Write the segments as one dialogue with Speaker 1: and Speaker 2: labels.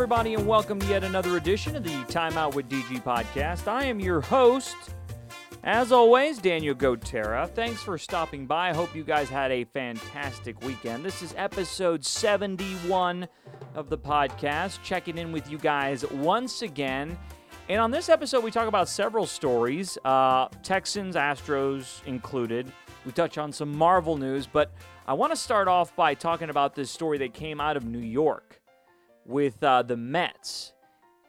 Speaker 1: everybody, and welcome to yet another edition of the Timeout with DG podcast. I am your host, as always, Daniel Gotera. Thanks for stopping by. I hope you guys had a fantastic weekend. This is episode 71 of the podcast, checking in with you guys once again. And on this episode, we talk about several stories, uh, Texans, Astros included. We touch on some Marvel news, but I want to start off by talking about this story that came out of New York with uh, the Mets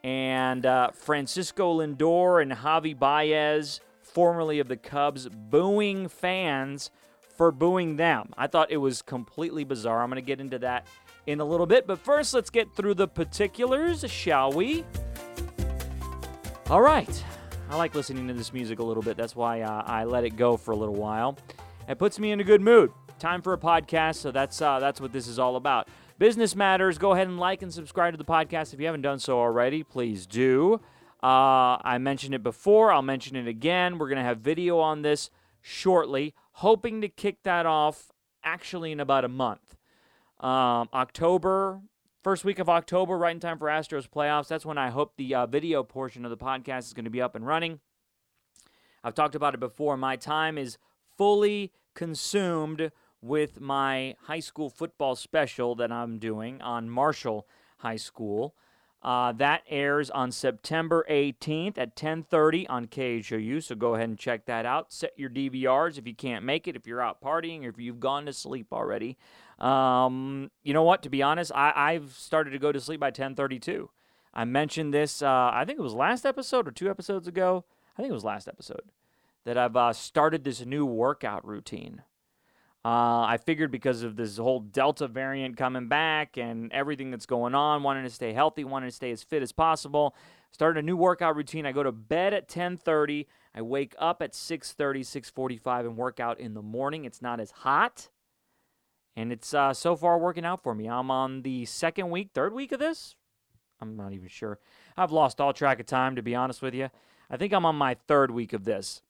Speaker 1: and uh, Francisco Lindor and Javi Baez, formerly of the Cubs, booing fans for booing them. I thought it was completely bizarre. I'm going to get into that in a little bit, but first, let's get through the particulars, shall we? All right. I like listening to this music a little bit. That's why uh, I let it go for a little while. It puts me in a good mood. Time for a podcast, so that's uh, that's what this is all about. Business Matters. Go ahead and like and subscribe to the podcast if you haven't done so already. Please do. Uh, I mentioned it before. I'll mention it again. We're going to have video on this shortly, hoping to kick that off actually in about a month. Um, October, first week of October, right in time for Astros playoffs. That's when I hope the uh, video portion of the podcast is going to be up and running. I've talked about it before. My time is fully consumed with my high school football special that I'm doing on Marshall High School. Uh, that airs on September 18th at 10:30 on KHOU. So go ahead and check that out. Set your DVRs if you can't make it. If you're out partying or if you've gone to sleep already. Um, you know what? To be honest, I, have started to go to sleep by 10:32. I mentioned this. Uh, I think it was last episode or two episodes ago. I think it was last episode that I've uh, started this new workout routine. Uh, I figured because of this whole Delta variant coming back and everything that's going on, wanting to stay healthy, wanting to stay as fit as possible, started a new workout routine. I go to bed at 10:30. I wake up at 6:30, 6:45, and work out in the morning. It's not as hot, and it's uh, so far working out for me. I'm on the second week, third week of this. I'm not even sure. I've lost all track of time, to be honest with you. I think I'm on my third week of this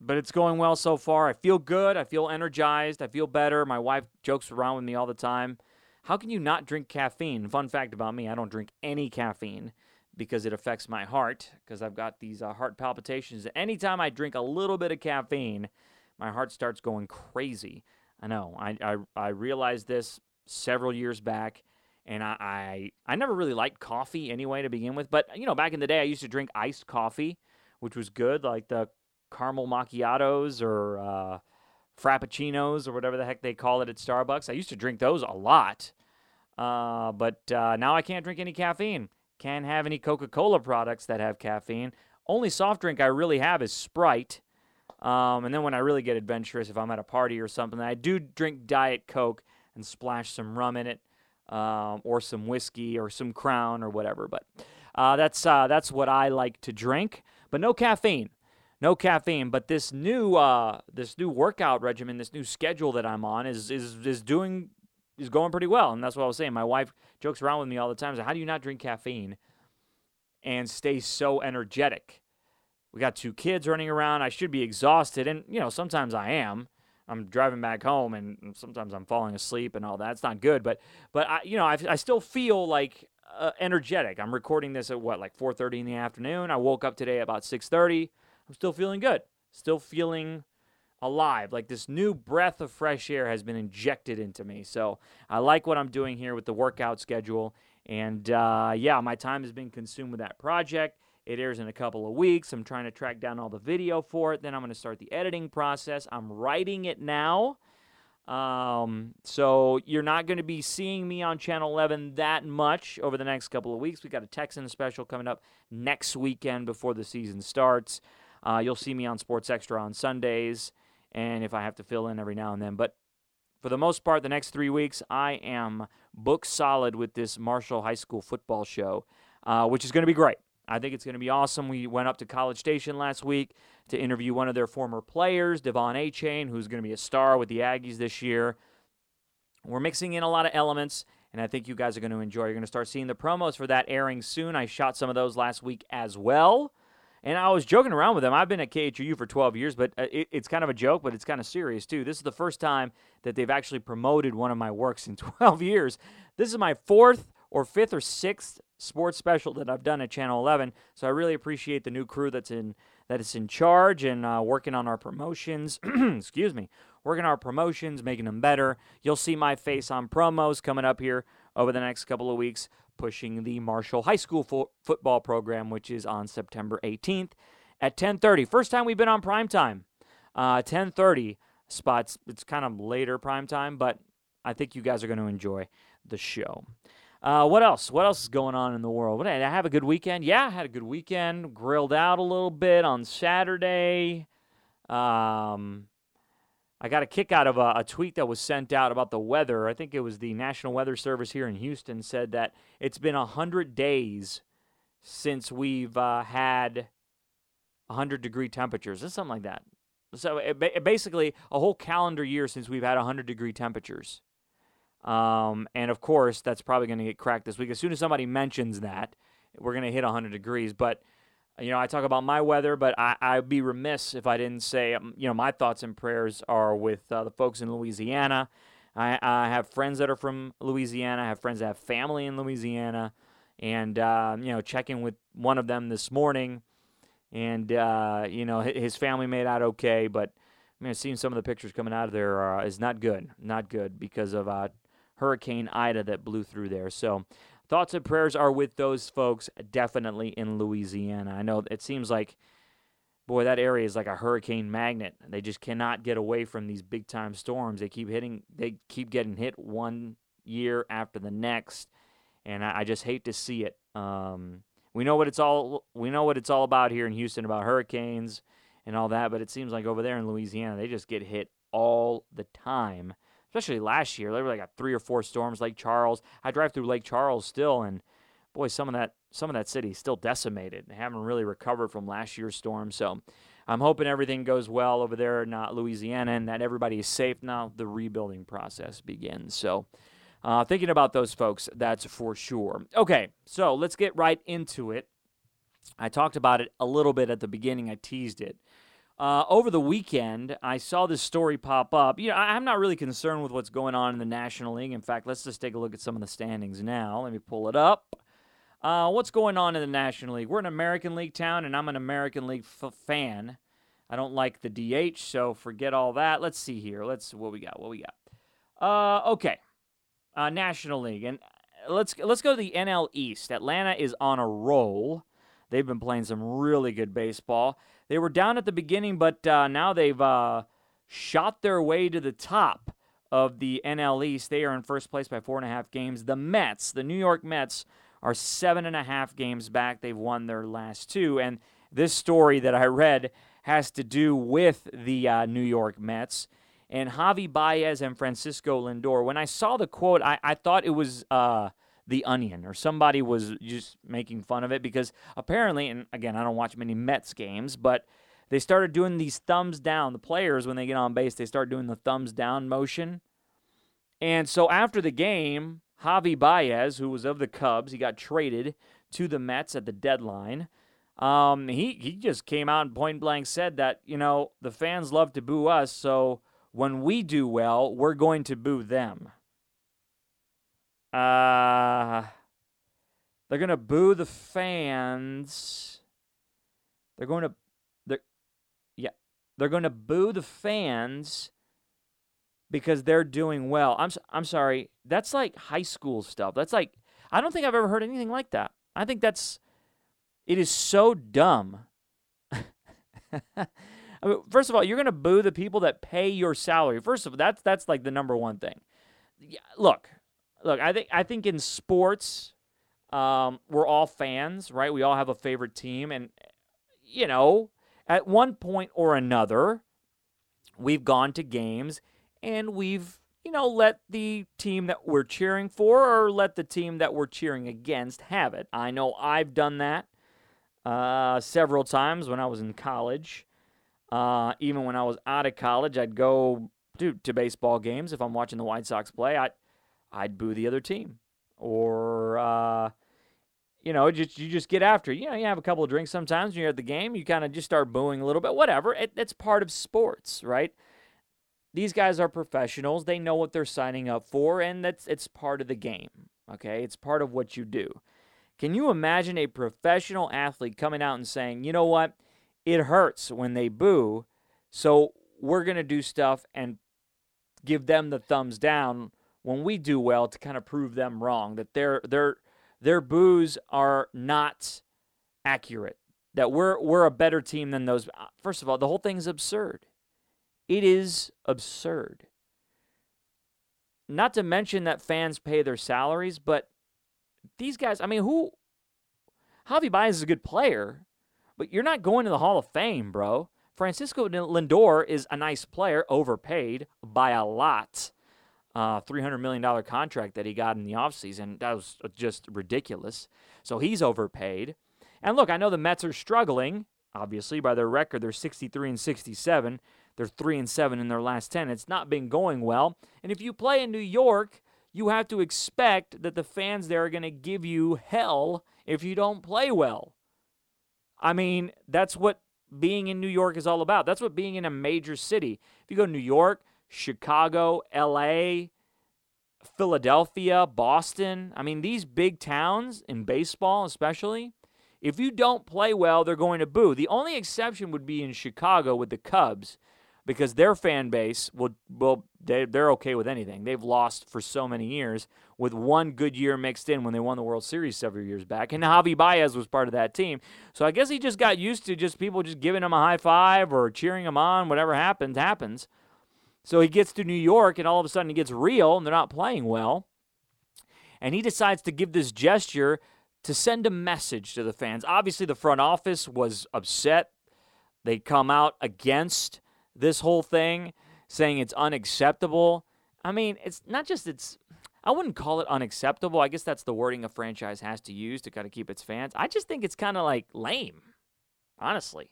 Speaker 1: but it's going well so far. I feel good. I feel energized. I feel better. My wife jokes around with me all the time. How can you not drink caffeine? Fun fact about me I don't drink any caffeine because it affects my heart because I've got these uh, heart palpitations. Anytime I drink a little bit of caffeine, my heart starts going crazy. I know. I, I, I realized this several years back. And I, I I never really liked coffee anyway to begin with, but you know back in the day I used to drink iced coffee, which was good, like the caramel macchiatos or uh, frappuccinos or whatever the heck they call it at Starbucks. I used to drink those a lot, uh, but uh, now I can't drink any caffeine. Can't have any Coca Cola products that have caffeine. Only soft drink I really have is Sprite. Um, and then when I really get adventurous, if I'm at a party or something, I do drink Diet Coke and splash some rum in it, um, or some whiskey, or some Crown, or whatever. But uh, that's uh, that's what I like to drink, but no caffeine no caffeine. But this new uh, this new workout regimen, this new schedule that I'm on is is is doing is going pretty well, and that's what I was saying. My wife jokes around with me all the time. So how do you not drink caffeine and stay so energetic? We got two kids running around. I should be exhausted, and you know sometimes I am. I'm driving back home, and sometimes I'm falling asleep and all that. It's not good, but but I you know I, I still feel like uh, energetic. I'm recording this at what like 4:30 in the afternoon. I woke up today about 6:30. I'm still feeling good. Still feeling alive. Like this new breath of fresh air has been injected into me. So I like what I'm doing here with the workout schedule. And uh, yeah, my time has been consumed with that project. It airs in a couple of weeks. I'm trying to track down all the video for it. Then I'm going to start the editing process. I'm writing it now. Um, so you're not going to be seeing me on Channel 11 that much over the next couple of weeks. We got a Texan special coming up next weekend before the season starts. Uh, you'll see me on Sports Extra on Sundays, and if I have to fill in every now and then. But for the most part, the next three weeks, I am booked solid with this Marshall High School football show, uh, which is going to be great. I think it's going to be awesome. We went up to College Station last week to interview one of their former players, De'Von Achane, who's going to be a star with the Aggies this year. We're mixing in a lot of elements, and I think you guys are going to enjoy. You're going to start seeing the promos for that airing soon. I shot some of those last week as well. And I was joking around with them. I've been at KHOU for 12 years, but uh, it, it's kind of a joke, but it's kind of serious too. This is the first time that they've actually promoted one of my works in 12 years. This is my fourth or fifth or sixth sports special that I've done at Channel 11. So I really appreciate the new crew that's in that is in charge and uh, working on our promotions. Excuse me, working on our promotions, making them better. You'll see my face on promos coming up here over the next couple of weeks, pushing the Marshall High School fo- football program, which is on September 18th at 10:30. First time we've been on prime time. Uh, 10:30 spots. It's kind of later prime time, but I think you guys are going to enjoy the show. Uh, what else? What else is going on in the world? Did I have a good weekend? Yeah, I had a good weekend. Grilled out a little bit on Saturday. Um, I got a kick out of a, a, tweet that was sent out about the weather. I think it was the National Weather Service here in Houston said that it's been 100 days since we've uh, had 100 degree temperatures. It's something like that. So it, basically, a whole calendar year since we've had 100 degree temperatures. Um, and of course, that's probably going to get cracked this week. As soon as somebody mentions that, we're going to hit 100 degrees. But, you know, I talk about my weather, but I, I'd be remiss if I didn't say, um, you know, my thoughts and prayers are with uh, the folks in Louisiana. I, I, have friends that are from Louisiana. I have friends that have family in Louisiana. And, uh, you know, checking with one of them this morning. And, uh, you know, his family made out okay. But, I mean, seeing some of the pictures coming out of there uh, is not good. Not good because of uh, Hurricane Ida that blew through there. So, thoughts and prayers are with those folks definitely in Louisiana. I know it seems like, boy, that area is like a hurricane magnet. They just cannot get away from these big time storms. They keep hitting, they keep getting hit one year after the next, and I, I just hate to see it. Um, we know what it's all we know what it's all about here in Houston about hurricanes and all that, but it seems like over there in Louisiana they just get hit all the time especially last year. They were like three or four storms, Lake Charles. I drive through Lake Charles still, and boy, some of that some of that city still decimated. They haven't really recovered from last year's storm. So I'm hoping everything goes well over there in uh, Louisiana and that everybody is safe now. The rebuilding process begins. So. Uh, thinking about those folks, that's for sure. Okay, so let's get right into it. I talked about it a little bit at the beginning. I teased it. Uh, over the weekend, I saw this story pop up. You know, I'm not really concerned with what's going on in the National League. In fact, let's just take a look at some of the standings now. Let me pull it up. Uh, what's going on in the National League? We're an American League town, and I'm an American League f- fan. I don't like the DH, so forget all that. Let's see here. Let's what we got. What we got? Uh, okay, uh, National League, and let's let's go to the NL East. Atlanta is on a roll. They've been playing some really good baseball. They were down at the beginning, but uh, now they've uh, shot their way to the top of the NL East. They are in first place by four and a half games. The Mets, the New York Mets, are seven and a half games back. They've won their last two. And this story that I read has to do with the uh, New York Mets and Javi Baez and Francisco Lindor. When I saw the quote, I, I thought it was uh, the Onion, or somebody was just making fun of it because apparently, and again, I don't watch many Mets games, but they started doing these thumbs down. The players, when they get on base, they start doing the thumbs down motion. And so after the game, Javi Baez, who was of the Cubs, he got traded to the Mets at the deadline. Um, he he just came out and point blank said that you know the fans love to boo us, so when we do well, we're going to boo them. Uh, they're going to boo the fans. They're going to they're yeah, they're going to boo the fans because they're doing well. I'm I'm sorry. That's like high school stuff. That's like I don't think I've ever heard anything like that. I think that's it is so dumb. I mean, first of all, you're going to boo the people that pay your salary. First of all, that's that's like the number one thing. Yeah, look, look, I think I think in sports, um, we're all fans, right? We all have a favorite team, and you know, at one point or another, we've gone to games and we've you know let the team that we're cheering for or let the team that we're cheering against have it. I know I've done that uh, several times when I was in college. Uh, even when I was out of college, I'd go to, to baseball games if I'm watching the White Sox play. I I'd boo the other team. Or, uh, you know, just you just get after. You know, you have a couple of drinks sometimes when you're at the game. You kind of just start booing a little bit. Whatever. It, it's part of sports, right? these guys are professionals. They know what they're signing up for, and that's it's part of the game. Okay, it's part of what you do. Can you imagine a professional athlete coming out and saying, you know what? It hurts when they boo, so we're going to do stuff and give them the thumbs down when we do well to kind of prove them wrong that their their their boos are not accurate that we're we're a better team than those uh, first of all the whole thing's absurd it is absurd not to mention that fans pay their salaries but these guys, I mean, who? Javi Baez is a good player, but you're not going to the Hall of Fame, bro. Francisco Lindor is a nice player, overpaid by a lot. Uh, $300 million contract that he got in the offseason. That was just ridiculous. So he's overpaid. And look, I know the Mets are struggling, obviously, by their record. They're 63 and 67. They're 3 and 7 in their last 10. It's not been going well. And if you play in New York, you have to expect that the fans there are going to give you hell if you don't play well. I mean, that's what being in New York is all about. That's what being in a major city. If you go to New York, Chicago, LA, Philadelphia, Boston, I mean, these big towns in baseball, especially, if you don't play well, they're going to boo. The only exception would be in Chicago with the Cubs because their fan base will will they they're okay with anything. They've lost for so many years with one good year mixed in when they won the World Series several years back. And Javi Baez was part of that team. So I guess he just got used to just people just giving him a high five or cheering him on, whatever happens, happens. So he gets to New York and all of a sudden he gets real and they're not playing well. And he decides to give this gesture to send a message to the fans. Obviously the front office was upset. They come out against this whole thing, saying it's unacceptable. I mean, it's not just it's I wouldn't call it unacceptable. I guess that's the wording a franchise has to use to kind of keep its fans. I just think it's kind of like lame, honestly.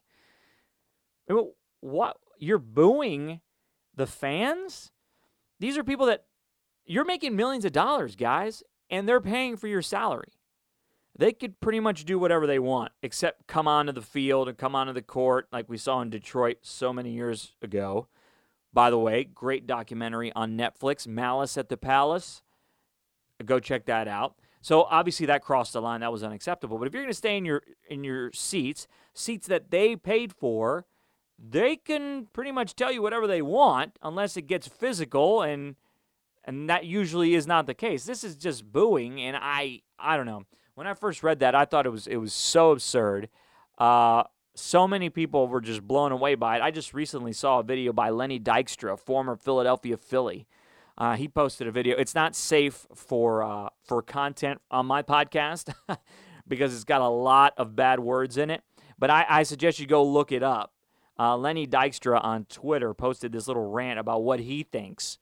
Speaker 1: What you're booing the fans? These are people that you're making millions of dollars, guys, and they're paying for your salary they could pretty much do whatever they want except come onto the field and come onto the court like we saw in Detroit so many years ago. By the way, great documentary on Netflix, Malice at the Palace. Go check that out. So obviously that crossed the line. That was unacceptable. But if you're going to stay in your in your seats, seats that they paid for, they can pretty much tell you whatever they want unless it gets physical and and that usually is not the case. This is just booing and I I don't know when I first read that, I thought it was it was so absurd. Uh, so many people were just blown away by it. I just recently saw a video by Lenny Dykstra, former Philadelphia Philly. Uh, he posted a video. It's not safe for uh, for content on my podcast because it's got a lot of bad words in it. But I, I suggest you go look it up. Uh, Lenny Dykstra on Twitter posted this little rant about what he thinks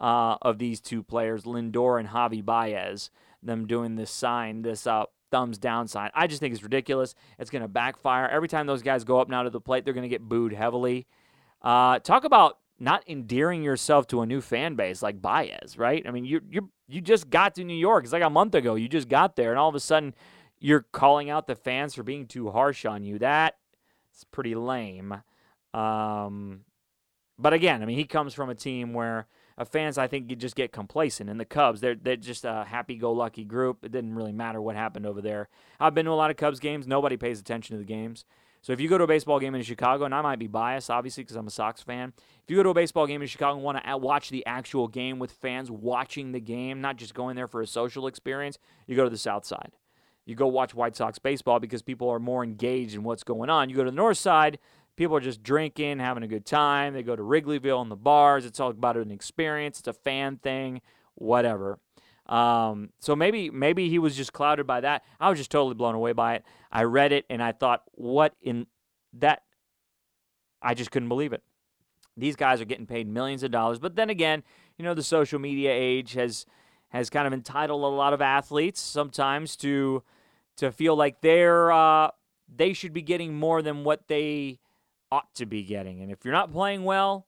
Speaker 1: uh, of these two players, Lindor and Javi Baez them doing this sign, this uh, thumbs down sign. I just think it's ridiculous. It's going to backfire. Every time those guys go up now to the plate, they're going to get booed heavily. Uh, talk about not endearing yourself to a new fan base like Baez, right? I mean, you you you just got to New York. It's like a month ago. You just got there, and all of a sudden, you're calling out the fans for being too harsh on you. That is pretty lame. Um, but again, I mean, he comes from a team where uh, fans, I think, you just get complacent. And the Cubs, they're they're just a happy-go-lucky group. It didn't really matter what happened over there. I've been to a lot of Cubs games. Nobody pays attention to the games. So if you go to a baseball game in Chicago, and I might be biased, obviously, because I'm a Sox fan. If you go to a baseball game in Chicago and want to watch the actual game with fans watching the game, not just going there for a social experience, you go to the South Side. You go watch White Sox baseball because people are more engaged in what's going on. You go to the North Side, People are just drinking, having a good time. They go to Wrigleyville and the bars. It's all about an experience. It's a fan thing, whatever. Um, so maybe maybe he was just clouded by that. I was just totally blown away by it. I read it and I thought, what in that? I just couldn't believe it. These guys are getting paid millions of dollars. But then again, you know, the social media age has has kind of entitled a lot of athletes sometimes to to feel like they're uh, they should be getting more than what they ought to be getting. And if you're not playing well,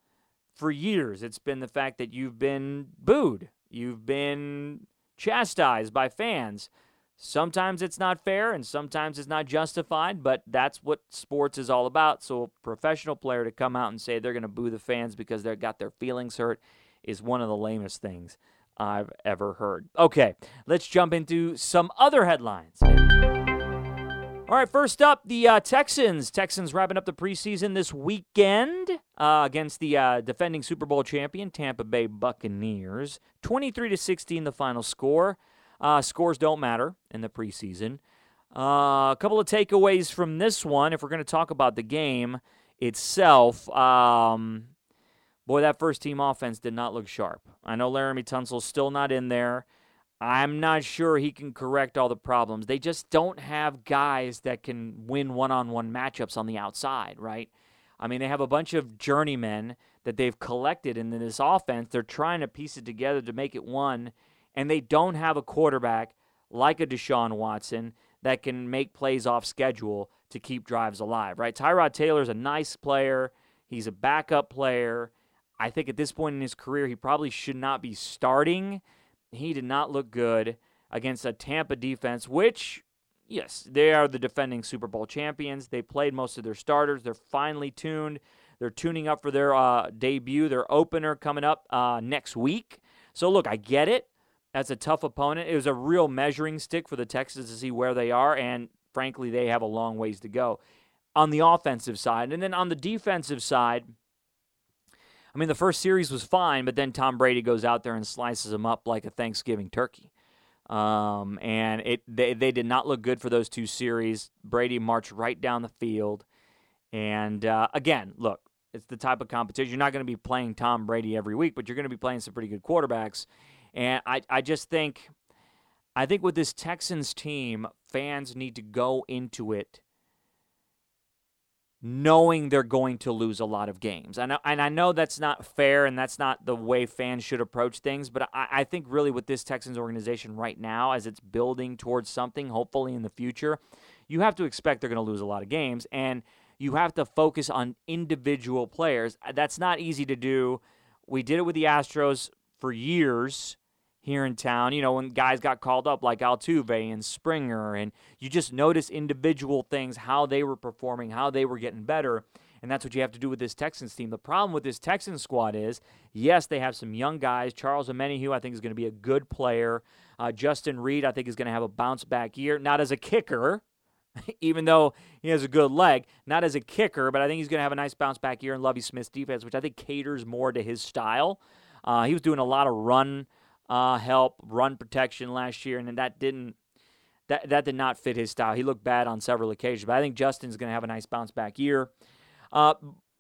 Speaker 1: for years it's been the fact that you've been booed, you've been chastised by fans. Sometimes it's not fair and sometimes it's not justified, but that's what sports is all about. So, a professional player to come out and say they're going to boo the fans because they've got their feelings hurt is one of the lamest things I've ever heard. Okay, let's jump into some other headlines. All right, first up, the uh, Texans. Texans wrapping up the preseason this weekend uh, against the uh, defending Super Bowl champion Tampa Bay Buccaneers. 23 to 16, the final score. Uh, scores don't matter in the preseason. Uh, a couple of takeaways from this one, if we're going to talk about the game itself. Um, boy, that first team offense did not look sharp. I know Laremy Tunsil's still not in there. I'm not sure he can correct all the problems. They just don't have guys that can win one on one matchups on the outside, right? I mean, they have a bunch of journeymen that they've collected in this offense. They're trying to piece it together to make it one and they don't have a quarterback like a Deshaun Watson that can make plays off schedule to keep drives alive, right? Tyrod Taylor is a nice player. He's a backup player. I think at this point in his career, he probably should not be starting. He did not look good against a Tampa defense, which, yes, they are the defending Super Bowl champions. They played most of their starters. They're finely tuned. They're tuning up for their uh, debut, their opener coming up uh, next week. So, look, I get it. That's a tough opponent. It was a real measuring stick for the Texans to see where they are, and frankly, they have a long ways to go on the offensive side. And then on the defensive side, I mean, the first series was fine, but then Tom Brady goes out there and slices them up like a Thanksgiving turkey. Um, and it they, they did not look good for those two series. Brady marched right down the field. And uh, again, look, it's the type of competition. You're not going to be playing Tom Brady every week, but you're going to be playing some pretty good quarterbacks. And I, I just think I think with this Texans team, fans need to go into it knowing they're going to lose a lot of games. And I, and I know that's not fair and that's not the way fans should approach things, but I, I think really with this Texans organization right now, as it's building towards something, hopefully in the future, you have to expect they're going to lose a lot of games. And you have to focus on individual players. That's not easy to do. We did it with the Astros for years here in town. You know, when guys got called up like Altuve and Springer, and you just notice individual things, how they were performing, how they were getting better. And that's what you have to do with this Texans team. The problem with this Texans squad is, yes, they have some young guys. Charles Omenihu, I think, is going to be a good player. Uh, Justin Reid, I think, is going to have a bounce back year. Not as a kicker, even though he has a good leg, not as a kicker, but I think he's going to have a nice bounce back year in Lovie Smith's defense, which I think caters more to his style. Uh, he was doing a lot of run uh, help, run protection last year, and that didn't that that did not fit his style. He looked bad on several occasions, but I think Justin's going to have a nice bounce back year. Uh,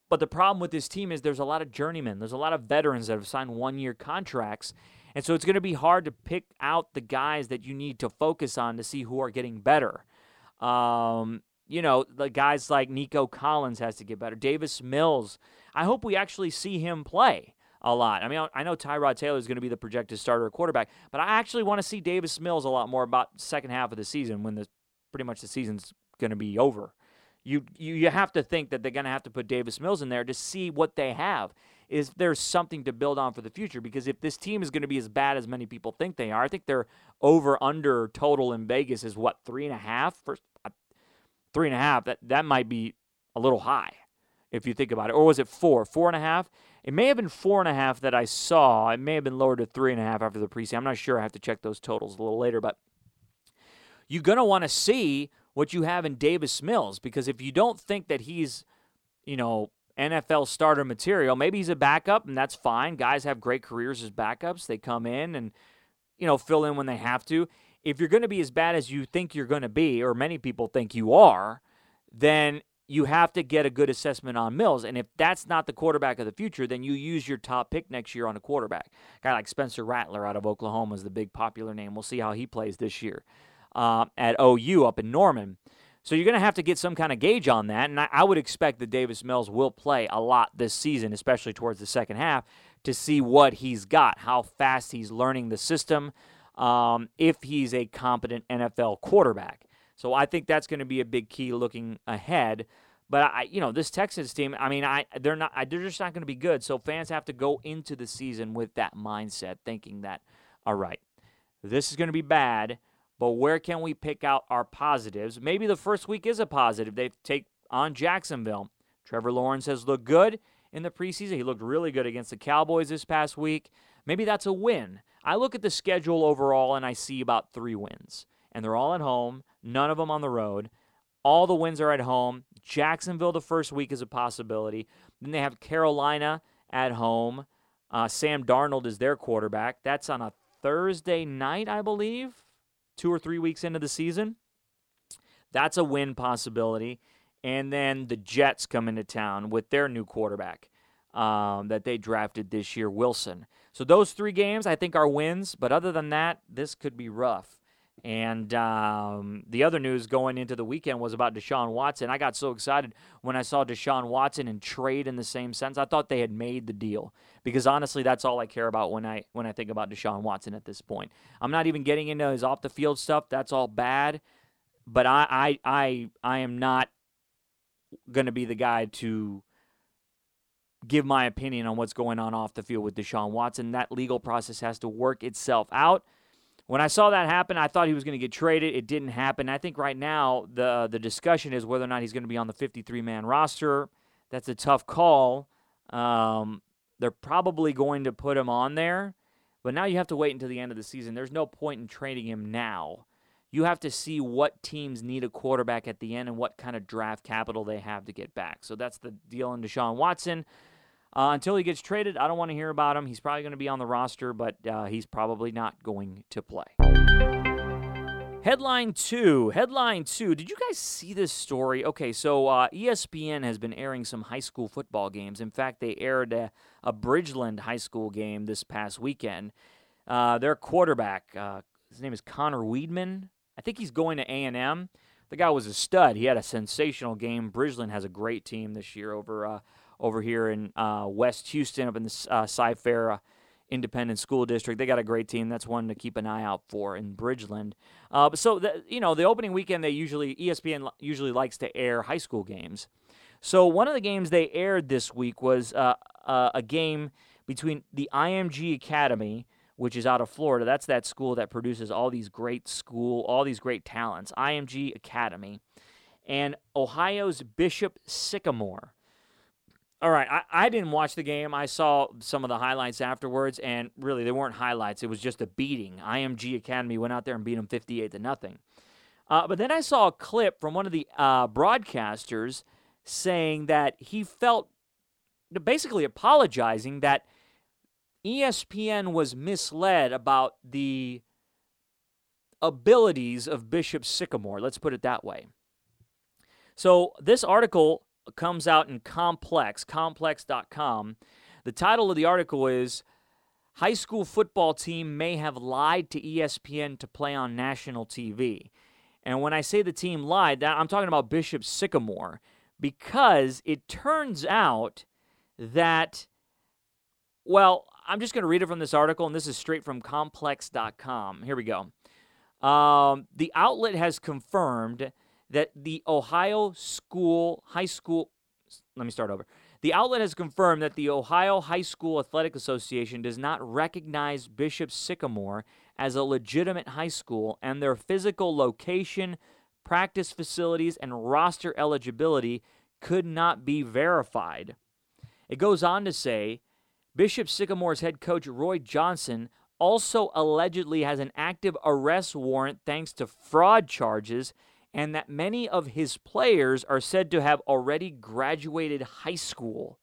Speaker 1: but the problem with this team is there's a lot of journeymen, there's a lot of veterans that have signed one year contracts. And so it's going to be hard to pick out the guys that you need to focus on to see who are getting better. Um, you know, the guys like Nico Collins has to get better. Davis Mills, I hope we actually see him play a lot. I mean, I know Tyrod Taylor is going to be the projected starter quarterback, but I actually want to see Davis Mills a lot more about second half of the season when the pretty much the season's going to be over. You, you you have to think that they're going to have to put Davis Mills in there to see what they have. Is there's something to build on for the future? Because if this team is going to be as bad as many people think they are, I think their over under total in Vegas is what three and a half. First, uh, three and a half. That that might be a little high if you think about it. Or was it four? Four and a half? It may have been four and a half that I saw. It may have been lowered to three and a half after the preseason. I'm not sure. I have to check those totals a little later. But you're going to want to see what you have in Davis Mills because if you don't think that he's, you know, NFL starter material, maybe he's a backup and that's fine. Guys have great careers as backups. They come in and, you know, fill in when they have to. If you're going to be as bad as you think you're going to be, or many people think you are, then you have to get a good assessment on Mills. And if that's not the quarterback of the future, then you use your top pick next year on a quarterback. A guy like Spencer Rattler out of Oklahoma is the big popular name. We'll see how he plays this year uh, at OU up in Norman. So you're going to have to get some kind of gauge on that. And I, I would expect that Davis Mills will play a lot this season, especially towards the second half, to see what he's got, how fast he's learning the system, um, if he's a competent NFL quarterback. So I think that's going to be a big key looking ahead. But I, you know, this Texas team, I mean, I they're not, they're just not going to be good. So fans have to go into the season with that mindset, thinking that, all right, this is going to be bad, but where can we pick out our positives? Maybe the first week is a positive. They take on Jacksonville. Trevor Lawrence has looked good in the preseason. He looked really good against the Cowboys this past week. Maybe that's a win. I look at the schedule overall and I see about three wins, and they're all at home, none of them on the road. All the wins are at home. Jacksonville the first week is a possibility. Then they have Carolina at home. Uh, Sam Darnold is their quarterback. That's on a Thursday night, I believe, two or three weeks into the season. That's a win possibility. And then the Jets come into town with their new quarterback um, that they drafted this year, Wilson. So those three games, I think, are wins. But other than that, this could be rough. And um, the other news going into the weekend was about Deshaun Watson. I got so excited when I saw Deshaun Watson and trade in the same sense. I thought they had made the deal because honestly, that's all I care about when I when I think about Deshaun Watson at this point. I'm not even getting into his off the field stuff. That's all bad. But I I I, I am not going to be the guy to give my opinion on what's going on off the field with Deshaun Watson. That legal process has to work itself out. When I saw that happen, I thought he was going to get traded. It didn't happen. I think right now the the discussion is whether or not he's going to be on the 53 man roster. That's a tough call. Um, they're probably going to put him on there, but now you have to wait until the end of the season. There's no point in trading him now. You have to see what teams need a quarterback at the end and what kind of draft capital they have to get back. So that's the deal in Deshaun Watson. Uh, until he gets traded, I don't want to hear about him. He's probably going to be on the roster, but uh, he's probably not going to play. Headline two. Headline two. Did you guys see this story? Okay, so uh, ESPN has been airing some high school football games. In fact, they aired a, a Bridgeland high school game this past weekend. Uh, their quarterback, uh, his name is Connor Weigman. I think he's going to A&M. The guy was a stud. He had a sensational game. Bridgeland has a great team this year over uh, over here in uh, West Houston, up in the uh, Cy-Fair Independent School District. They got a great team. That's one to keep an eye out for in Bridgeland. Uh, so the, you know, the opening weekend they usually ESPN usually likes to air high school games. So one of the games they aired this week was uh, uh, a game between the IMG Academy, which is out of Florida. That's that school that produces all these great school, all these great talents. IMG Academy, and Ohio's Bishop Sycamore. All right, I, I didn't watch the game. I saw some of the highlights afterwards, and really, they weren't highlights. It was just a beating. IMG Academy went out there and beat them 58 to nothing. Uh, but then I saw a clip from one of the uh, broadcasters saying that he felt basically apologizing that ESPN was misled about the abilities of Bishop Sycamore. Let's put it that way. So, this article comes out in Complex, complex.com. The title of the article is High School Football Team May Have Lied to ESPN to Play on National TV. And when I say the team lied, that I'm talking about Bishop Sycamore because it turns out that, well, I'm just going to read it from this article, and this is straight from complex.com. Here we go. Um, the outlet has confirmed that the Ohio School High School let me start over. The outlet has confirmed that the Ohio High School Athletic Association does not recognize Bishop Sycamore as a legitimate high school and their physical location, practice facilities, and roster eligibility could not be verified. It goes on to say Bishop Sycamore's head coach Roy Johnson also allegedly has an active arrest warrant thanks to fraud charges and that many of his players are said to have already graduated high school,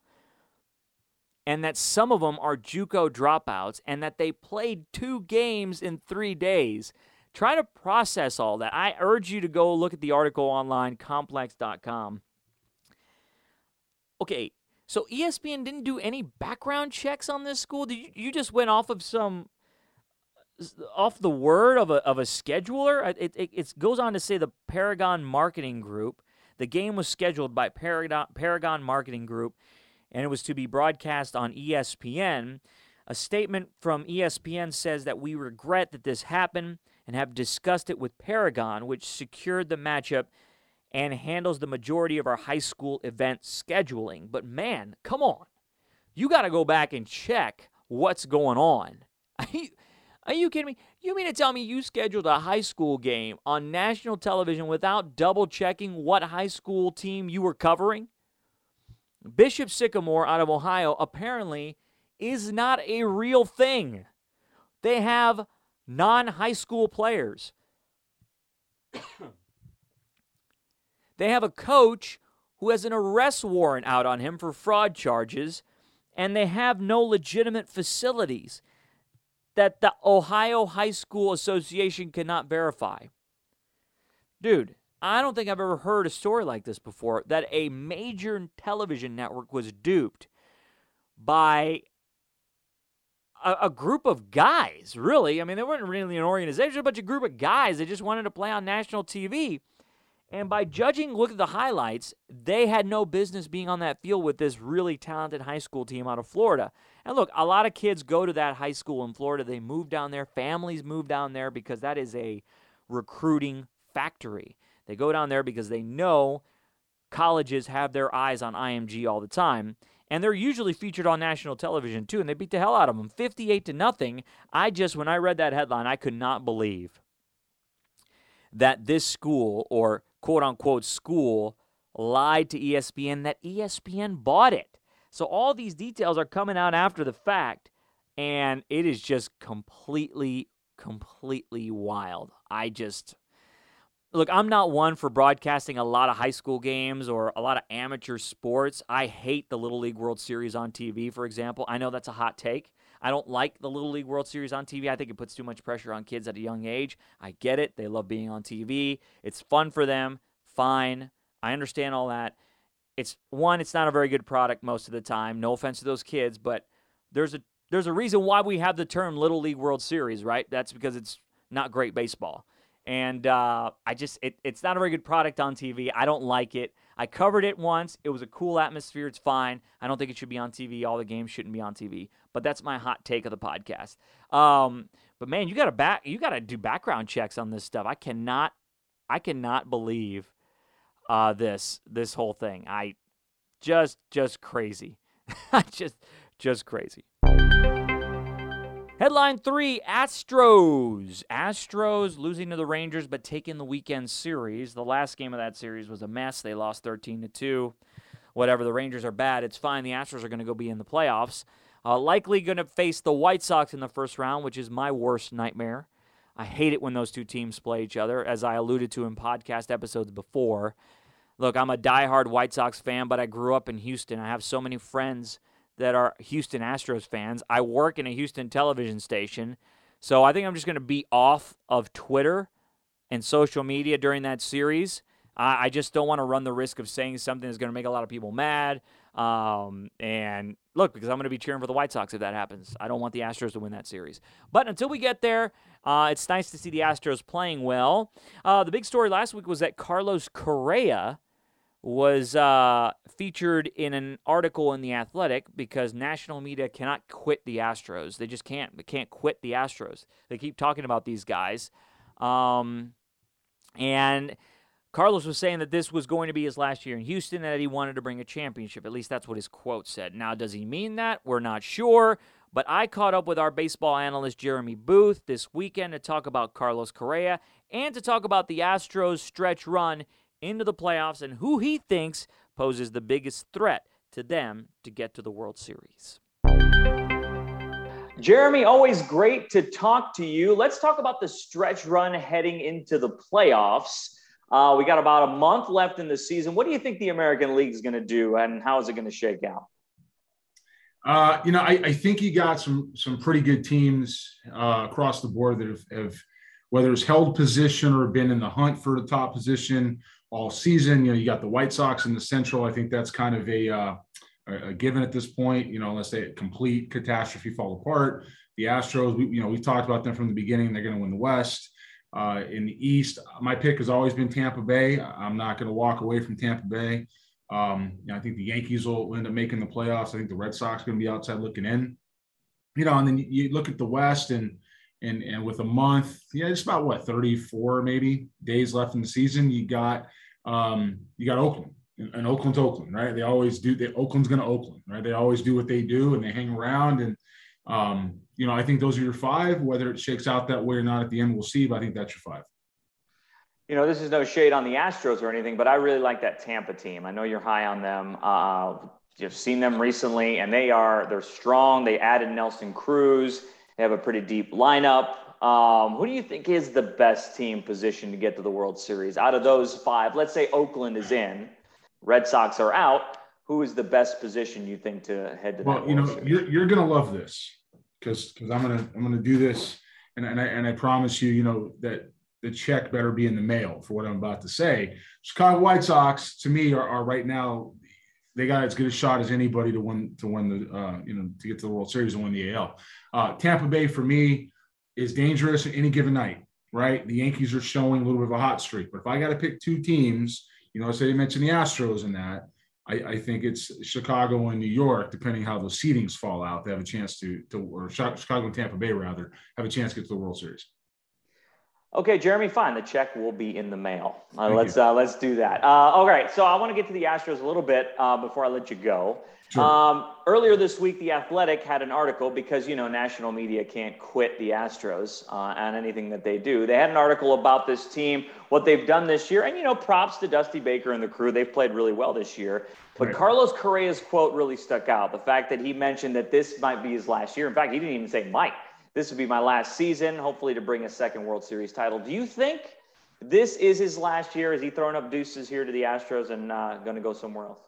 Speaker 1: and that some of them are JUCO dropouts, and that they played two games in three days. Try to process all that. I urge you to go look at the article online, complex.com. Okay, so ESPN didn't do any background checks on this school. Did you, you just went off of some off the word of a, of a scheduler. It, it, it goes on to say the Paragon Marketing Group. The game was scheduled by Paragon, Paragon Marketing Group, and it was to be broadcast on ESPN. A statement from ESPN says that we regret that this happened and have discussed it with Paragon, which secured the matchup and handles the majority of our high school event scheduling. But man, come on. You got to go back and check what's going on. Are you kidding me? You mean to tell me you scheduled a high school game on national television without double checking what high school team you were covering? Bishop Sycamore out of Ohio apparently is not a real thing. They have non high school players. they have a coach who has an arrest warrant out on him for fraud charges, and they have no legitimate facilities that the Ohio High School Association cannot verify. Dude, I don't think I've ever heard a story like this before that a major television network was duped by a, a, group of guys, really. I mean, they weren't really an organization, a bunch of group of guys that just wanted to play on national TV. And by judging, look at the highlights, they had no business being on that field with this really talented high school team out of Florida. And look, a lot of kids go to that high school in Florida. They move down there, families move down there because that is a recruiting factory. They go down there because they know colleges have their eyes on IMG all the time. And they're usually featured on national television too, and they beat the hell out of them 58 to nothing. I just, when I read that headline, I could not believe that this school or quote unquote school lied to ESPN that ESPN bought it. So all these details are coming out after the fact, and it is just completely, completely wild. I just. Look, I'm not one for broadcasting a lot of high school games or a lot of amateur sports. I hate the Little League World Series on TV, for example. I know that's a hot take. I don't like the Little League World Series on TV. I think it puts too much pressure on kids at a young age. I get it. They love being on TV. It's fun for them. Fine. I understand all that. It's one, it's not a very good product most of the time. No offense to those kids, but there's a there's a reason why we have the term Little League World Series, right? That's because it's not great baseball. And uh, I just, it, it's not a very good product on TV. I don't like it. I covered it once. It was a cool atmosphere. It's fine. I don't think it should be on TV. All the games shouldn't be on TV. But that's my hot take of the podcast. Um, but man, you got to back. You got to do background checks on this stuff. I cannot. I cannot believe uh, this this whole thing. I just just crazy. just just crazy. Headline three Astros. Astros losing to the Rangers, but taking the weekend series. The last game of that series was a mess. They lost 13 to 2. Whatever, the Rangers are bad. It's fine. The Astros are going to go be in the playoffs. Uh, likely going to face the White Sox in the first round, which is my worst nightmare. I hate it when those two teams play each other, as I alluded to in podcast episodes before. Look, I'm a diehard White Sox fan, but I grew up in Houston. I have so many friends that are Houston Astros fans. I work in a Houston television station. So I think I'm just going to be off of Twitter and social media during that series. I, just don't want to run the risk of saying something that's going to make a lot of people mad. Um, and look, because I'm going to be cheering for the White Sox if that happens. I don't want the Astros to win that series. But until we get there, uh, it's nice to see the Astros playing well. Uh, the big story last week was that Carlos Correa was uh, featured in an article in the Athletic because national media cannot quit the Astros. They just can't. They can't quit the Astros. They keep talking about these guys, um, and Carlos was saying that this was going to be his last year in Houston, and that he wanted to bring a championship. At least that's what his quote said. Now, does he mean that? We're not sure. But I caught up with our baseball analyst Jeremy Booth this weekend to talk about Carlos Correa and to talk about the Astros stretch run into the playoffs and who he thinks poses the biggest threat to them to get to the World Series. Jeremy, always great to talk to you. Let's talk about the stretch run heading into the playoffs. Uh, we got about a month left in the season. What do you think the American League is going to do, and how is it going to shake out?
Speaker 2: Uh, you know, I, I, think you got some some pretty good teams uh, across the board that have, have, whether it's held position or been in the hunt for the top position all season. You know, you got the White Sox in the Central. I think that's kind of a, uh, a given at this point. You know, unless they complete catastrophe fall apart. The Astros, we, you know, we've talked about them from the beginning. They're going to win the West. Uh, in the East, my pick has always been Tampa Bay. I'm not going to walk away from Tampa Bay. Um, you know, I think the Yankees will end up making the playoffs. I think the Red Sox are going to be outside looking in. You know, and then you look at the West and and and with a month, yeah, it's about what 34 maybe days left in the season. You got um, you got Oakland, and Oakland's Oakland, right? They always do. They, Oakland's going to Oakland, right? They always do what they do, and they hang around. And Um, you know, I think those are your five. Whether it shakes out that way or not at the end, we'll see. But I think that's your five.
Speaker 1: You know, this is no shade on the Astros or anything, but I really like that Tampa team. I know you're high on them. Uh, you've seen them recently, and they are they're strong. They added Nelson Cruz. They have a pretty deep lineup. Um, who do you think is the best team position to get to the World Series out of those five? Let's say Oakland is in, Red Sox are out. Who is the best position you think to head to?
Speaker 2: Well, you know, Series? you're you're gonna love this because because I'm gonna I'm gonna do this, and and I and I promise you, you know that the check better be in the mail for what I'm about to say. Chicago White Sox, to me, are, are right now they got as good a shot as anybody to win to win the uh, you know to get to the World Series and win the AL. Uh, Tampa Bay for me is dangerous any given night, right? The Yankees are showing a little bit of a hot streak. But if I got to pick two teams, you know, I say you mentioned the Astros in that, I, I, think it's Chicago and New York, depending how those seedings fall out, they have a chance to, to or Chicago and Tampa Bay rather, have a chance to get to the World Series.
Speaker 1: Okay, Jeremy, fine. The check will be in the mail. Uh, let's uh, let's do that. Uh, all right. So I want to get to the Astros a little bit uh, before I let you go. Sure. Um, earlier this week, The Athletic had an article because, you know, national media can't quit the Astros uh, on anything that they do. They had an article about this team, what they've done this year. And, you know, props to Dusty Baker and the crew. They've played really well this year. But right. Carlos Correa's quote really stuck out. The fact that he mentioned that this might be his last year. In fact, he didn't even say might. This would be my last season, hopefully to bring a second World Series title. Do you think this is his last year? Is he throwing up deuces here to the Astros and uh, going to go somewhere else?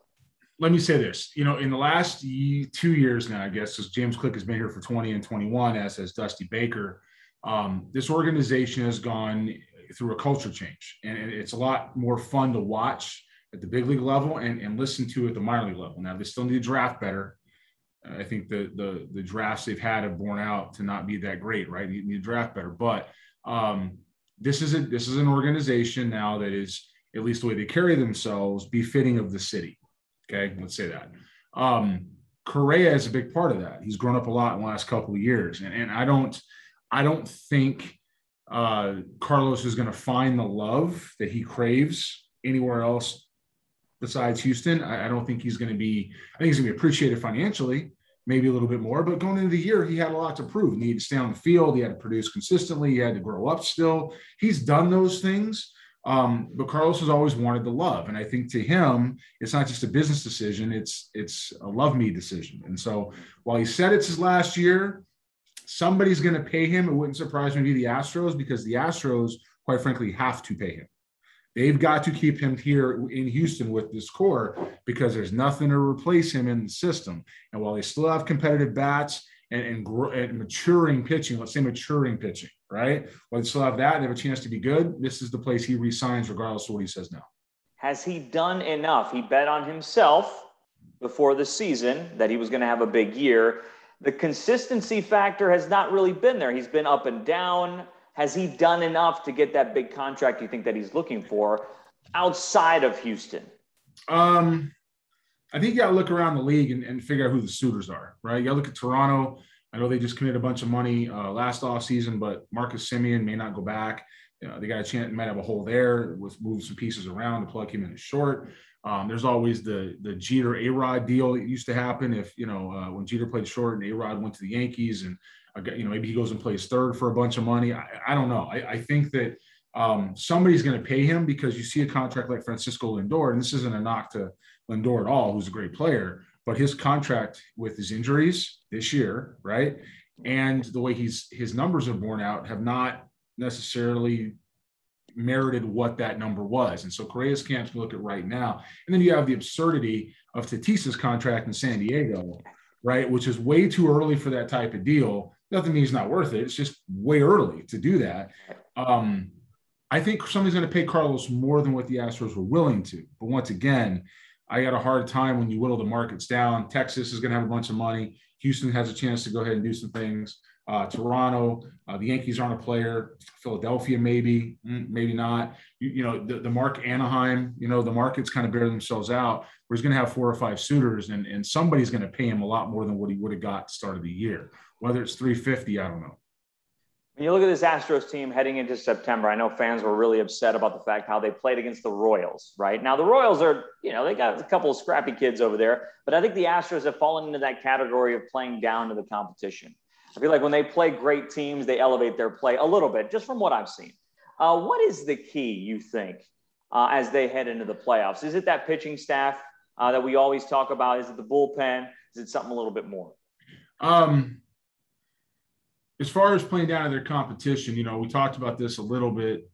Speaker 2: let me say this you know in the last two years now i guess because james click has been here for 20 and 21 as has dusty baker um, this organization has gone through a culture change and it's a lot more fun to watch at the big league level and, and listen to at the minor league level now they still need to draft better i think the, the the drafts they've had have borne out to not be that great right you need to draft better but um, this is a this is an organization now that is at least the way they carry themselves befitting of the city Okay, let's say that. Um, Correa is a big part of that. He's grown up a lot in the last couple of years, and, and I don't, I don't think uh, Carlos is going to find the love that he craves anywhere else besides Houston. I, I don't think he's going to be. I think he's going to be appreciated financially, maybe a little bit more. But going into the year, he had a lot to prove. He needed to stay on the field. He had to produce consistently. He had to grow up. Still, he's done those things. Um, but Carlos has always wanted the love, and I think to him, it's not just a business decision; it's it's a love me decision. And so, while he said it's his last year, somebody's going to pay him. It wouldn't surprise me to be the Astros because the Astros, quite frankly, have to pay him. They've got to keep him here in Houston with this core because there's nothing to replace him in the system. And while they still have competitive bats and, and, and maturing pitching, let's say maturing pitching, right? Well, they still have that. They have a chance to be good. This is the place he resigns, regardless of what he says now.
Speaker 1: Has he done enough? He bet on himself before the season that he was going to have a big year. The consistency factor has not really been there. He's been up and down. Has he done enough to get that big contract you think that he's looking for outside of Houston?
Speaker 2: Um, I think you got to look around the league and, and figure out who the suitors are, right? You got to look at Toronto. I know they just committed a bunch of money uh, last offseason, but Marcus Semien may not go back. You know, they got a chance, might have a hole there with move some pieces around to plug him in a short. Um, there's always the the Jeter A Rod deal that used to happen if you know uh, when Jeter played short and A Rod went to the Yankees and you know maybe he goes and plays third for a bunch of money. I, I don't know. I, I think that um, somebody's going to pay him because you see a contract like Francisco Lindor, and this isn't a knock to Lindor at all, who's a great player, but his contract with his injuries this year, right, and the way he's his numbers are borne out have not necessarily merited what that number was. And so Correa's camp's look at right now. And then you have the absurdity of Tatis's contract in San Diego, right? Which is way too early for that type of deal. Nothing means not worth it. It's just way early to do that. Um, I think somebody's going to pay Carlos more than what the Astros were willing to. But once again, I got a hard time when you whittle the markets down. Texas is going to have a bunch of money. Houston has a chance to go ahead and do some things. Uh, Toronto, uh, the Yankees aren't a player. Philadelphia, maybe, mm, maybe not. You, you, know, the, the mark Anaheim, you know, the markets kind of bear themselves out. Where he's going to have four or five suitors, and, and somebody's going to pay him a lot more than what he would have got start of the year. Whether it's 350, I don't know.
Speaker 1: When you look at this Astros team heading into September, I know fans were really upset about the fact how they played against the Royals, right? Now, the Royals are, you know, they got a couple of scrappy kids over there, but I think the Astros have fallen into that category of playing down to the competition. I feel like when they play great teams, they elevate their play a little bit, just from what I've seen. Uh, what is the key, you think, uh, as they head into the playoffs? Is it that pitching staff uh, that we always talk about? Is it the bullpen? Is it something a little bit more?
Speaker 2: Um, as far as playing down to their competition, you know, we talked about this a little bit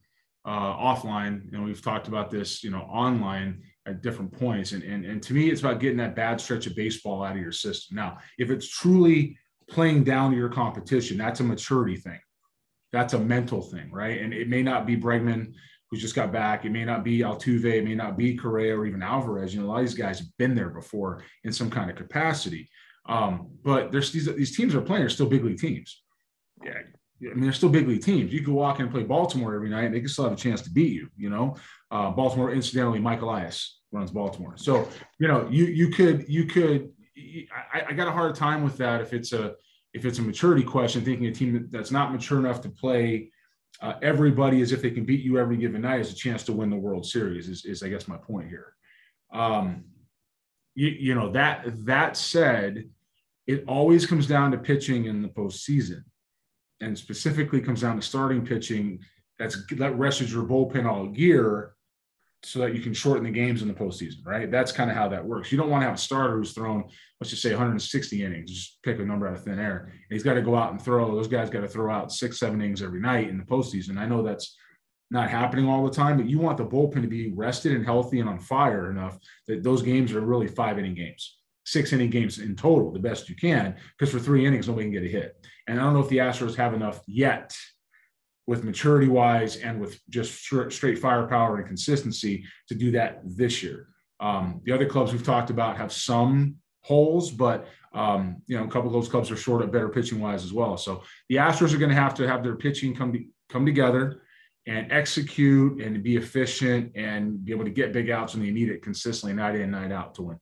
Speaker 2: uh, offline, and we've talked about this, you know, online at different points. And, and, and to me, it's about getting that bad stretch of baseball out of your system. Now, if it's truly playing down to your competition, that's a maturity thing. That's a mental thing, right? And it may not be Bregman who's just got back. It may not be Altuve. It may not be Correa or even Alvarez. You know, a lot of these guys have been there before in some kind of capacity. Um, but there's these, these teams are playing are still big league teams. Yeah, I mean, they're still big league teams. You could walk in and play Baltimore every night, and they can still have a chance to beat you. You know, uh, Baltimore, incidentally, Mike Elias runs Baltimore. So you know, you you could you could. I, I got a hard time with that if it's a if it's a maturity question, thinking a team that's not mature enough to play uh, everybody as if they can beat you every given night is a chance to win the World Series. Is, is I guess my point here. Um, you, you know that that said, it always comes down to pitching in the postseason and specifically comes down to starting pitching that's that rested your bullpen all year so that you can shorten the games in the postseason, right? That's kind of how that works. You don't want to have a starter who's thrown, let's just say 160 innings, just pick a number out of thin air. And he's got to go out and throw. Those guys got to throw out six, seven innings every night in the postseason. I know that's not happening all the time, but you want the bullpen to be rested and healthy and on fire enough that those games are really five inning games six inning games in total, the best you can, because for three innings, nobody can get a hit. And I don't know if the Astros have enough yet with maturity wise and with just straight firepower and consistency to do that this year. Um, the other clubs we've talked about have some holes, but um, you know, a couple of those clubs are short of better pitching wise as well. So the Astros are going to have to have their pitching come come together and execute and be efficient and be able to get big outs when they need it consistently night in night out to win.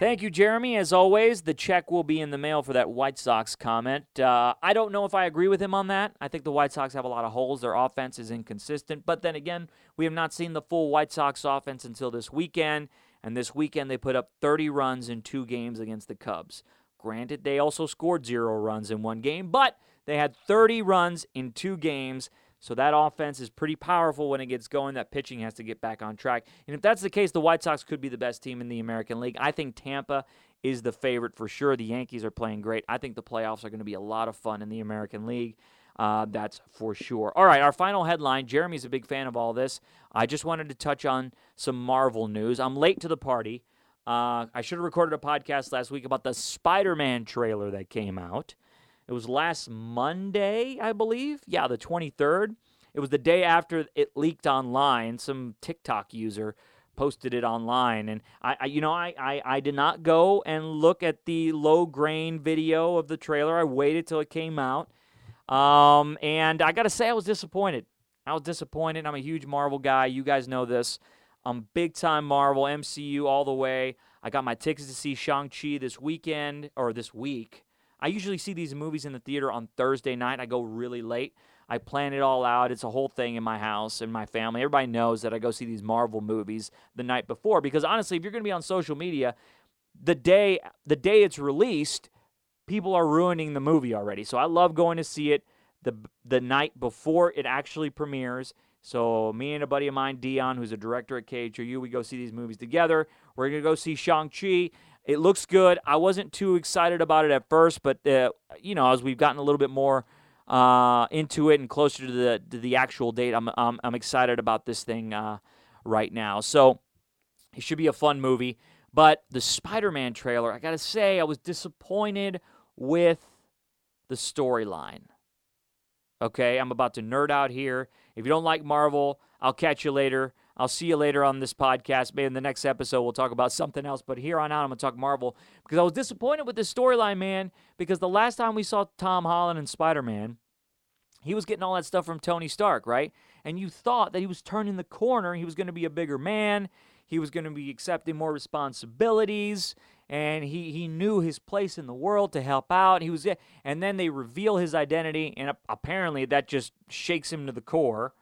Speaker 1: Thank you, Jeremy. As always, the check will be in the mail for that White Sox comment. Uh, I don't know if I agree with him on that. I think the White Sox have a lot of holes. Their offense is inconsistent. But then again, we have not seen the full White Sox offense until this weekend. And this weekend, they put up 30 runs in two games against the Cubs. Granted, they also scored zero runs in one game, but they had 30 runs in two games. So that offense is pretty powerful when it gets going. That pitching has to get back on track. And if that's the case, the White Sox could be the best team in the American League. I think Tampa is the favorite for sure. The Yankees are playing great. I think the playoffs are going to be a lot of fun in the American League. Uh, that's for sure. All right, our final headline. Jeremy's a big fan of all this. I just wanted to touch on some Marvel news. I'm late to the party. Uh, I should have recorded a podcast last week about the Spider Man trailer that came out. It was last Monday, I believe. Yeah, the 23rd. It was the day after it leaked online. Some TikTok user posted it online, and I, I you know, I, I, I did not go and look at the low grain video of the trailer. I waited till it came out, um, and I got to say, I was disappointed. I was disappointed. I'm a huge Marvel guy. You guys know this. I'm big time Marvel, MCU all the way. I got my tickets to see Shang-Chi this weekend or this week. I usually see these movies in the theater on Thursday night. I go really late. I plan it all out. It's a whole thing in my house and my family. Everybody knows that I go see these Marvel movies the night before because honestly, if you're going to be on social media, the day the day it's released, people are ruining the movie already. So I love going to see it the the night before it actually premieres. So me and a buddy of mine, Dion, who's a director at KHOU, we go see these movies together. We're gonna go see Shang Chi. It looks good. I wasn't too excited about it at first, but uh, you know, as we've gotten a little bit more uh, into it and closer to the to the actual date, I'm I'm, I'm excited about this thing uh, right now. So it should be a fun movie. But the Spider-Man trailer, I gotta say, I was disappointed with the storyline. Okay, I'm about to nerd out here. If you don't like Marvel, I'll catch you later. I'll see you later on this podcast. Maybe in the next episode, we'll talk about something else. But here on out, I'm going to talk Marvel because I was disappointed with this storyline, man. Because the last time we saw Tom Holland and Spider Man, he was getting all that stuff from Tony Stark, right? And you thought that he was turning the corner. He was going to be a bigger man. He was going to be accepting more responsibilities. And he, he knew his place in the world to help out. He was, and then they reveal his identity, and apparently that just shakes him to the core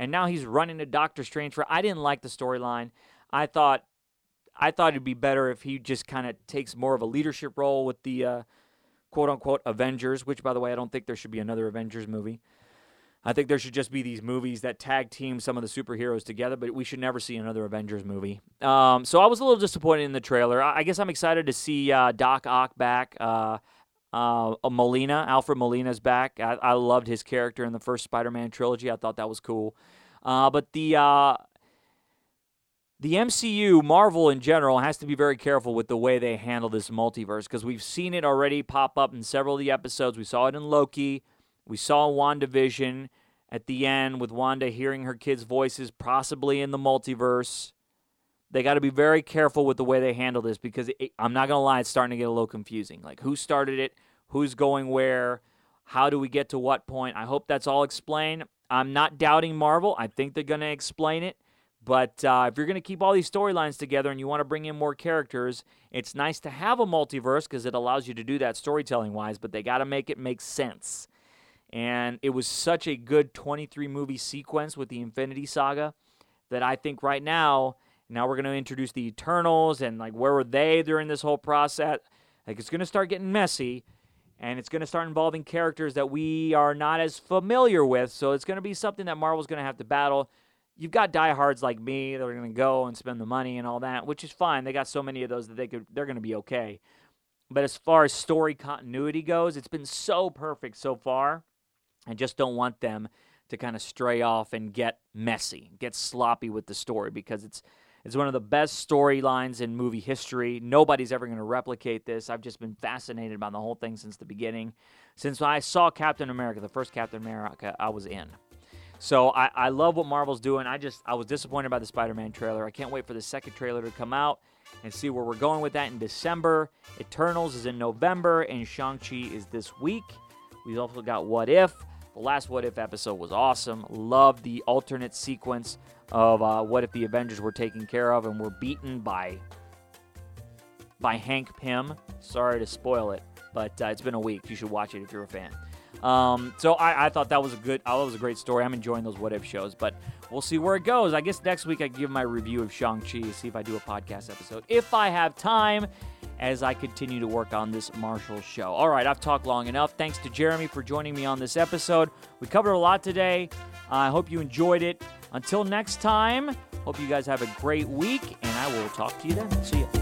Speaker 1: and now he's running to Doctor Strange for. I didn't like the storyline. I thought I thought it'd be better if he just kind of takes more of a leadership role with the uh, quote unquote Avengers, which, by the way, I don't think there should be another Avengers movie. I think there should just be these movies that tag team some of the superheroes together, but we should never see another Avengers movie. Um, so I was a little disappointed in the trailer. I, I guess I'm excited to see uh, Doc Ock back. Uh, uh, Molina, Alfred Molina's back. I, I, loved his character in the first Spider-Man trilogy. I thought that was cool. Uh, but the uh, the MCU, Marvel in general, has to be very careful with the way they handle this multiverse because we've seen it already pop up in several of the episodes. We saw it in Loki. We saw WandaVision at the end with Wanda hearing her kids' voices, possibly in the multiverse. They got to be very careful with the way they handle this because it, I'm not going to lie, it's starting to get a little confusing. Like, who started it? Who's going where? How do we get to what point? I hope that's all explained. I'm not doubting Marvel. I think they're going to explain it. But uh, if you're going to keep all these storylines together and you want to bring in more characters, it's nice to have a multiverse because it allows you to do that storytelling wise, but they got to make it make sense. And it was such a good 23 movie sequence with the Infinity Saga that I think right now, now we're going to introduce the Eternals and like where were they during this whole process? Like it's going to start getting messy and it's going to start involving characters that we are not as familiar with. So it's going to be something that Marvel's going to have to battle. You've got diehards like me that are going to go and spend the money and all that, which is fine. They got so many of those that they could they're going to be okay. But as far as story continuity goes, it's been so perfect so far I just don't want them to kind of stray off and get messy, get sloppy with the story because it's it's one of the best storylines in movie history. Nobody's ever going to replicate this. I've just been fascinated by the whole thing since the beginning. Since I saw Captain America, the first Captain America, I was in. So I, I love what Marvel's doing. I just I was disappointed by the Spider-Man trailer. I can't wait for the second trailer to come out and see where we're going with that in December. Eternals is in November, and Shang-Chi is this week. We've also got What If. The last What If episode was awesome. Loved the alternate sequence of uh, what if the Avengers were taken care of and were beaten by by Hank Pym. Sorry to spoil it, but uh, it's been a week. You should watch it if you're a fan. Um, so I, I, thought that was a good, uh, that was a great story. I'm enjoying those what if shows, but we'll see where it goes. I guess next week I give my review of Shang Chi. See if I do a podcast episode if I have time as I continue to work on this Marshall show. All right, I've talked long enough. Thanks to Jeremy for joining me on this episode. We covered a lot today. I hope you enjoyed it. Until next time, hope you guys have a great week, and I will talk to you then. See you.